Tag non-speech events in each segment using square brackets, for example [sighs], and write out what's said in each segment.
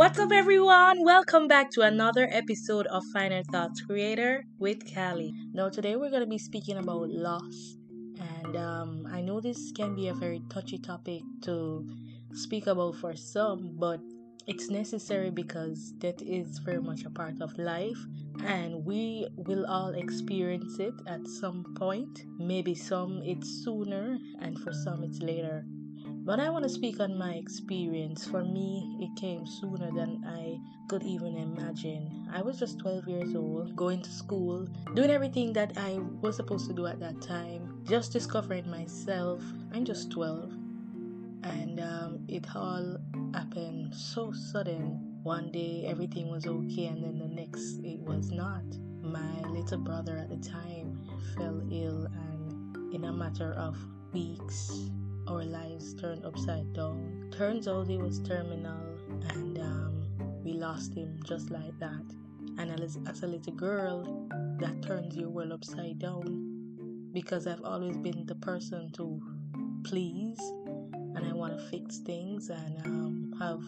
What's up, everyone? Welcome back to another episode of Final Thoughts Creator with Callie. Now, today we're going to be speaking about loss, and um, I know this can be a very touchy topic to speak about for some, but it's necessary because that is very much a part of life and we will all experience it at some point. Maybe some it's sooner and for some it's later. But I want to speak on my experience. For me, it came sooner than I could even imagine. I was just 12 years old, going to school, doing everything that I was supposed to do at that time, just discovering myself. I'm just 12. And um, it all happened so sudden. One day everything was okay, and then the next it was not. My little brother at the time fell ill, and in a matter of weeks, our lives turned upside down. Turns out he was terminal, and um, we lost him just like that. And as, as a little girl, that turns your world upside down because I've always been the person to please and I want to fix things and um, have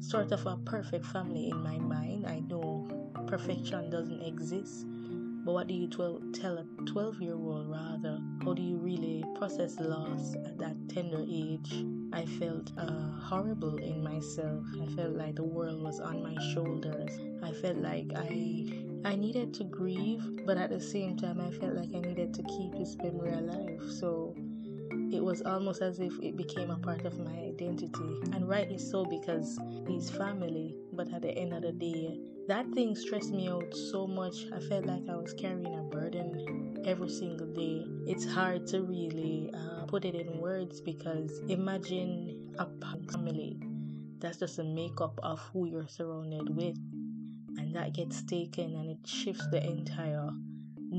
sort of a perfect family in my mind. I know perfection doesn't exist, but what do you tell a 12 year old rather? How do you really process loss at that tender age? I felt uh, horrible in myself. I felt like the world was on my shoulders. I felt like I I needed to grieve, but at the same time, I felt like I needed to keep his memory alive. So it was almost as if it became a part of my identity, and rightly so because he's family. But at the end of the day, that thing stressed me out so much. I felt like I was carrying a burden every single day. It's hard to really uh, put it in words because imagine a family that's just a makeup of who you're surrounded with, and that gets taken and it shifts the entire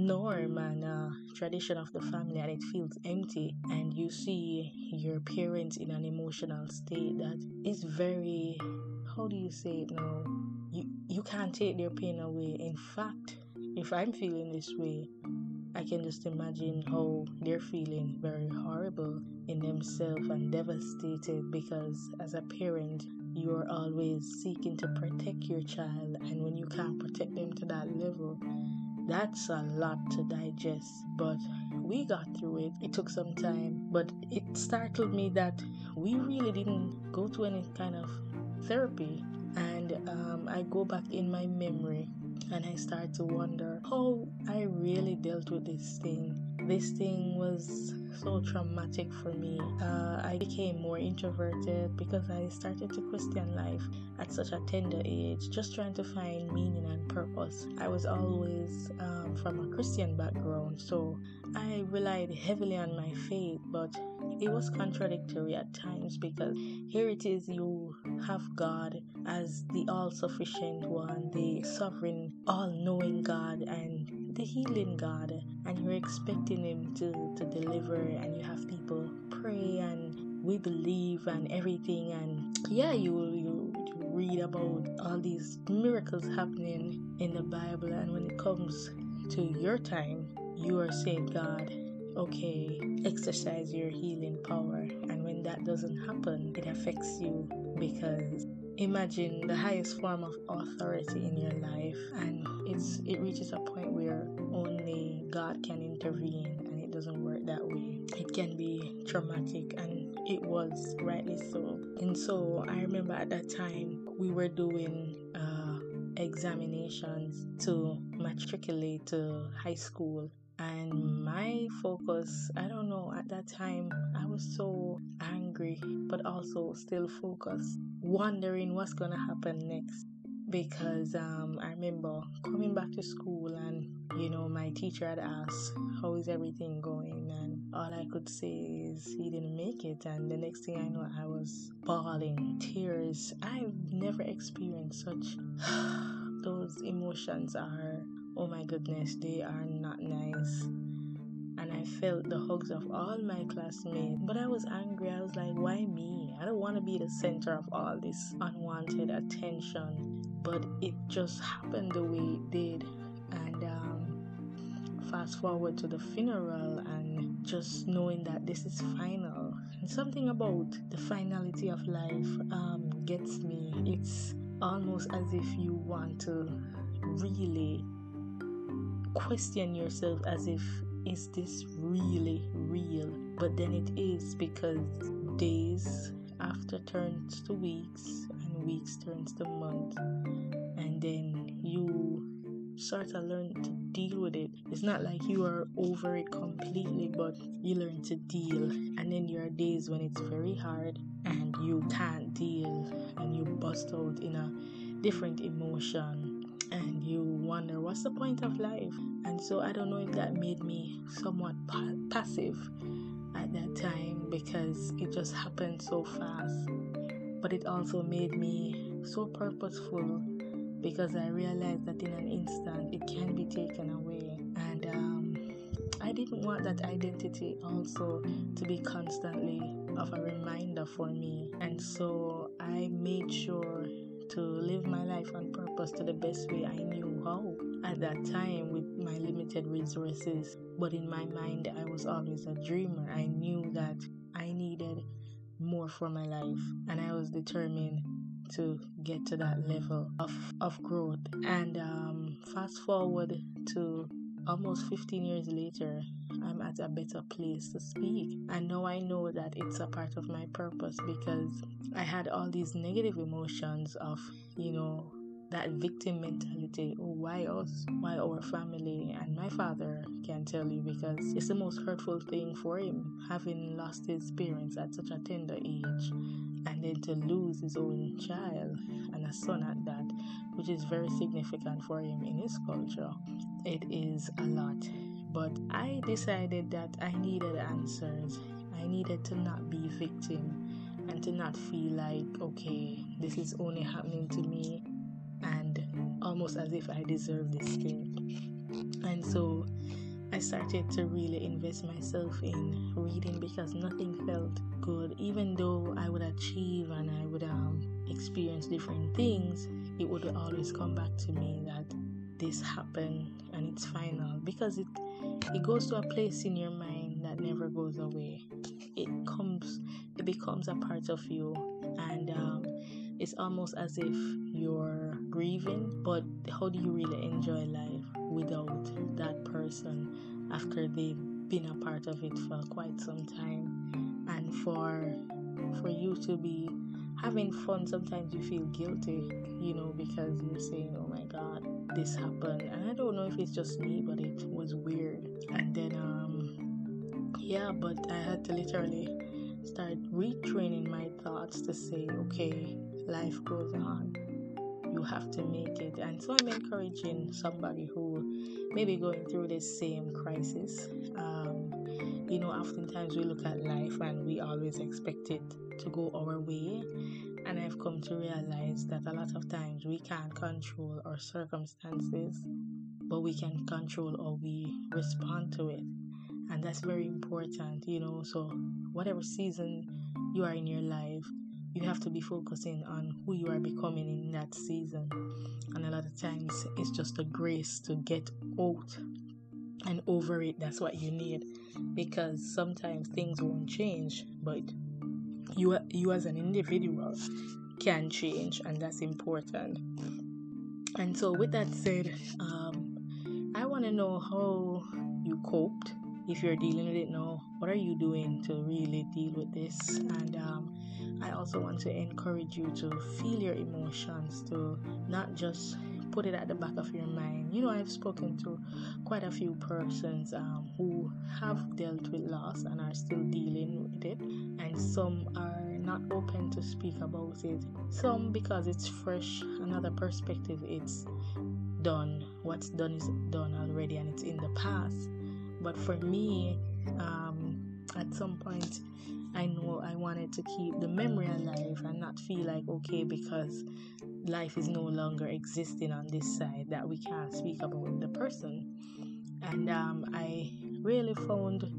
norm and uh, tradition of the family and it feels empty and you see your parents in an emotional state that is very how do you say it now? You you can't take their pain away. In fact if i'm feeling this way i can just imagine how they're feeling very horrible in themselves and devastated because as a parent you're always seeking to protect your child and when you can't protect them to that level that's a lot to digest, but we got through it. It took some time, but it startled me that we really didn't go to any kind of therapy. And um, I go back in my memory and I start to wonder how I really dealt with this thing. This thing was so traumatic for me. Uh, I became more introverted because I started to Christian life at such a tender age, just trying to find meaning and purpose. I was always um, from a Christian background, so I relied heavily on my faith, but it was contradictory at times because here it is you have God as the all sufficient one, the sovereign, all knowing God, and the healing God, and you're expecting Him to, to deliver, and you have people pray and we believe and everything, and yeah, you you read about all these miracles happening in the Bible, and when it comes to your time, you are saying, God, okay, exercise your healing power. And when that doesn't happen, it affects you because imagine the highest form of authority in your life and it's it reaches a point where only God can intervene and it doesn't work that way. It can be traumatic and it was rightly so. And so I remember at that time we were doing uh, examinations to matriculate to high school and my focus i don't know at that time i was so angry but also still focused wondering what's gonna happen next because um, i remember coming back to school and you know my teacher had asked how is everything going and all i could say is he didn't make it and the next thing i know i was bawling tears i've never experienced such [sighs] those emotions are oh my goodness, they are not nice. And I felt the hugs of all my classmates. But I was angry. I was like, why me? I don't want to be the center of all this unwanted attention. But it just happened the way it did. And um, fast forward to the funeral and just knowing that this is final. And something about the finality of life um, gets me. It's almost as if you want to really question yourself as if is this really real but then it is because days after turns to weeks and weeks turns to months and then you start to learn to deal with it. It's not like you are over it completely but you learn to deal and then there are days when it's very hard and you can't deal and you bust out in a different emotion and you wonder what's the point of life? And so i don't know if that made me somewhat pa- passive at that time because it just happened so fast. But it also made me so purposeful because i realized that in an instant it can be taken away. And um, i didn't want that identity also to be constantly of a reminder for me. And so i made sure to live my life on purpose to the best way I knew how at that time with my limited resources. But in my mind, I was always a dreamer. I knew that I needed more for my life, and I was determined to get to that level of, of growth. And um, fast forward to almost 15 years later, I'm at a better place to speak. And now I know that it's a part of my purpose because I had all these negative emotions of, you know, that victim mentality. Oh, why us? Why our family? And my father can tell you because it's the most hurtful thing for him, having lost his parents at such a tender age, and then to lose his own child and a son at that, which is very significant for him in his culture. It is a lot. But I decided that I needed answers. I needed to not be victim and to not feel like, okay, this is only happening to me and almost as if I deserve this thing. And so I started to really invest myself in reading because nothing felt good. Even though I would achieve and I would um, experience different things, it would always come back to me that this happened and it's final because it it goes to a place in your mind that never goes away. It comes, it becomes a part of you, and um, it's almost as if you're grieving. But how do you really enjoy life without that person after they've been a part of it for quite some time? And for for you to be having fun, sometimes you feel guilty, you know, because you're saying, "Oh my God, this happened," and I don't know if it's just me, but it was weird. And then, um, yeah, but I had to literally start retraining my thoughts to say, "Okay, life goes on." You have to make it, and so I'm encouraging somebody who may be going through this same crisis. Um, you know, oftentimes we look at life and we always expect it to go our way. And I've come to realize that a lot of times we can't control our circumstances, but we can control how we respond to it. And that's very important, you know. So, whatever season you are in your life, you have to be focusing on who you are becoming in that season. And a lot of times it's just a grace to get out and over it. That's what you need because sometimes things won't change, but you you as an individual can change, and that's important. And so, with that said, um, I want to know how you coped. If you're dealing with it now, what are you doing to really deal with this? And um, I also want to encourage you to feel your emotions, to not just put it at the back of your mind. You know, I've spoken to quite a few persons um, who have dealt with loss and are still dealing with it, and some are not open to speak about it. Some because it's fresh, another perspective, it's done. What's done is done already and it's in the past. But for me, um, at some point, I know I wanted to keep the memory alive and not feel like, okay, because life is no longer existing on this side, that we can't speak about the person. And um, I really found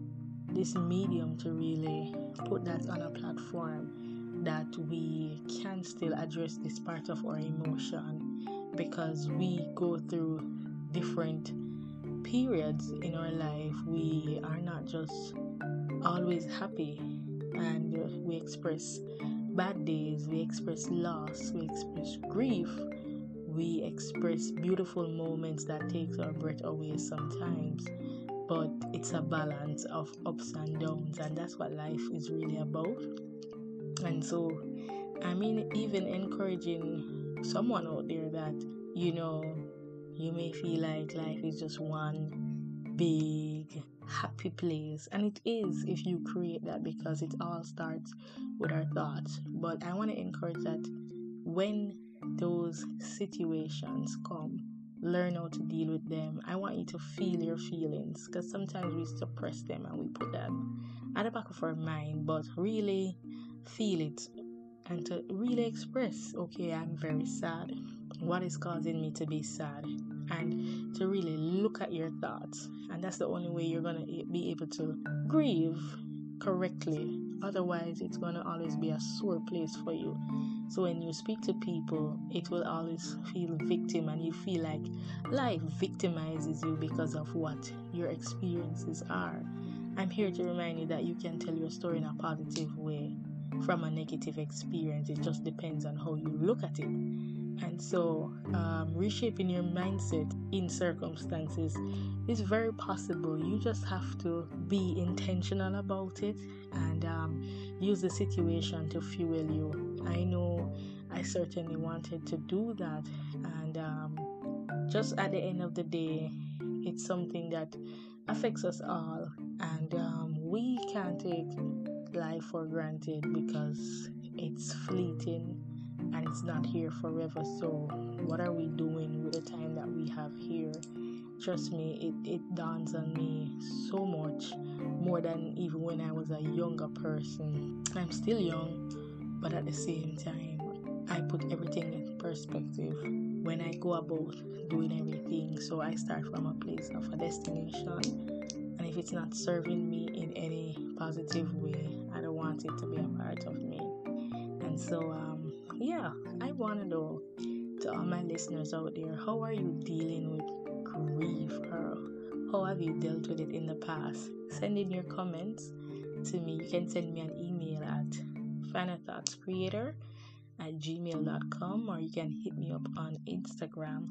this medium to really put that on a platform that we can still address this part of our emotion because we go through different periods in our life. We are not just always happy and uh, we express bad days, we express loss, we express grief, we express beautiful moments that takes our breath away sometimes. But it's a balance of ups and downs and that's what life is really about. And so i mean even encouraging someone out there that you know you may feel like life is just one big happy place and it is if you create that because it all starts with our thoughts but i want to encourage that when those situations come learn how to deal with them. I want you to feel your feelings because sometimes we suppress them and we put them at the back of our mind, but really feel it and to really express, okay, I'm very sad. What is causing me to be sad? And to really look at your thoughts. And that's the only way you're going to be able to grieve correctly. Otherwise, it's going to always be a sore place for you. So, when you speak to people, it will always feel victim, and you feel like life victimizes you because of what your experiences are. I'm here to remind you that you can tell your story in a positive way from a negative experience. It just depends on how you look at it. And so, um, reshaping your mindset in circumstances is very possible. You just have to be intentional about it and um, use the situation to fuel you. I know I certainly wanted to do that, and um, just at the end of the day, it's something that affects us all, and um, we can't take life for granted because it's fleeting and it's not here forever. So, what are we doing with the time that we have here? Trust me, it, it dawns on me so much more than even when I was a younger person. I'm still young, but at the same time, I put everything in perspective when I go about doing everything. So, I start from a place of a destination, and if it's not serving me in any positive way, I don't want it to be a part of me. And so, um, yeah, I want to know to all my listeners out there how are you dealing with grief or how have you dealt with it in the past? Send in your comments to me. You can send me an email at finalthoughtscreator at gmail.com or you can hit me up on Instagram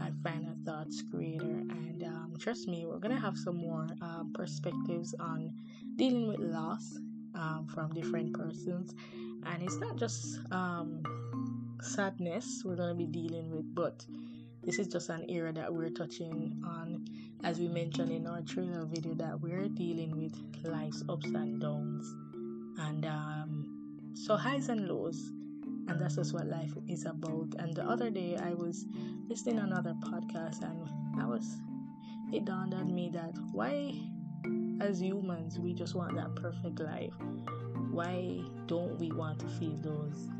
at Final Thoughts Creator. And um, trust me, we're going to have some more um, perspectives on dealing with loss um, from different persons. And it's not just um, sadness we're going to be dealing with but this is just an era that we're touching on. As we mentioned in our trailer video that we're dealing with life's ups and downs. And um, so highs and lows and that's just what life is about and the other day i was listening to another podcast and i was it dawned on me that why as humans we just want that perfect life why don't we want to feel those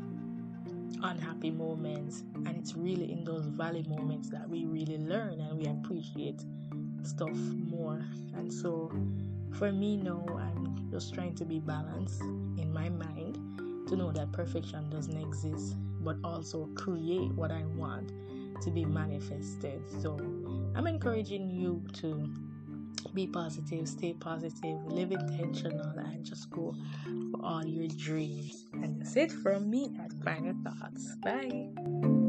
unhappy moments? And it's really in those valley moments that we really learn and we appreciate stuff more. And so for me now, I'm just trying to be balanced in my mind to know that perfection doesn't exist, but also create what I want to be manifested. So I'm encouraging you to be positive, stay positive, live intentional, and just go for all your dreams. And that's it from me at Final Thoughts. Bye.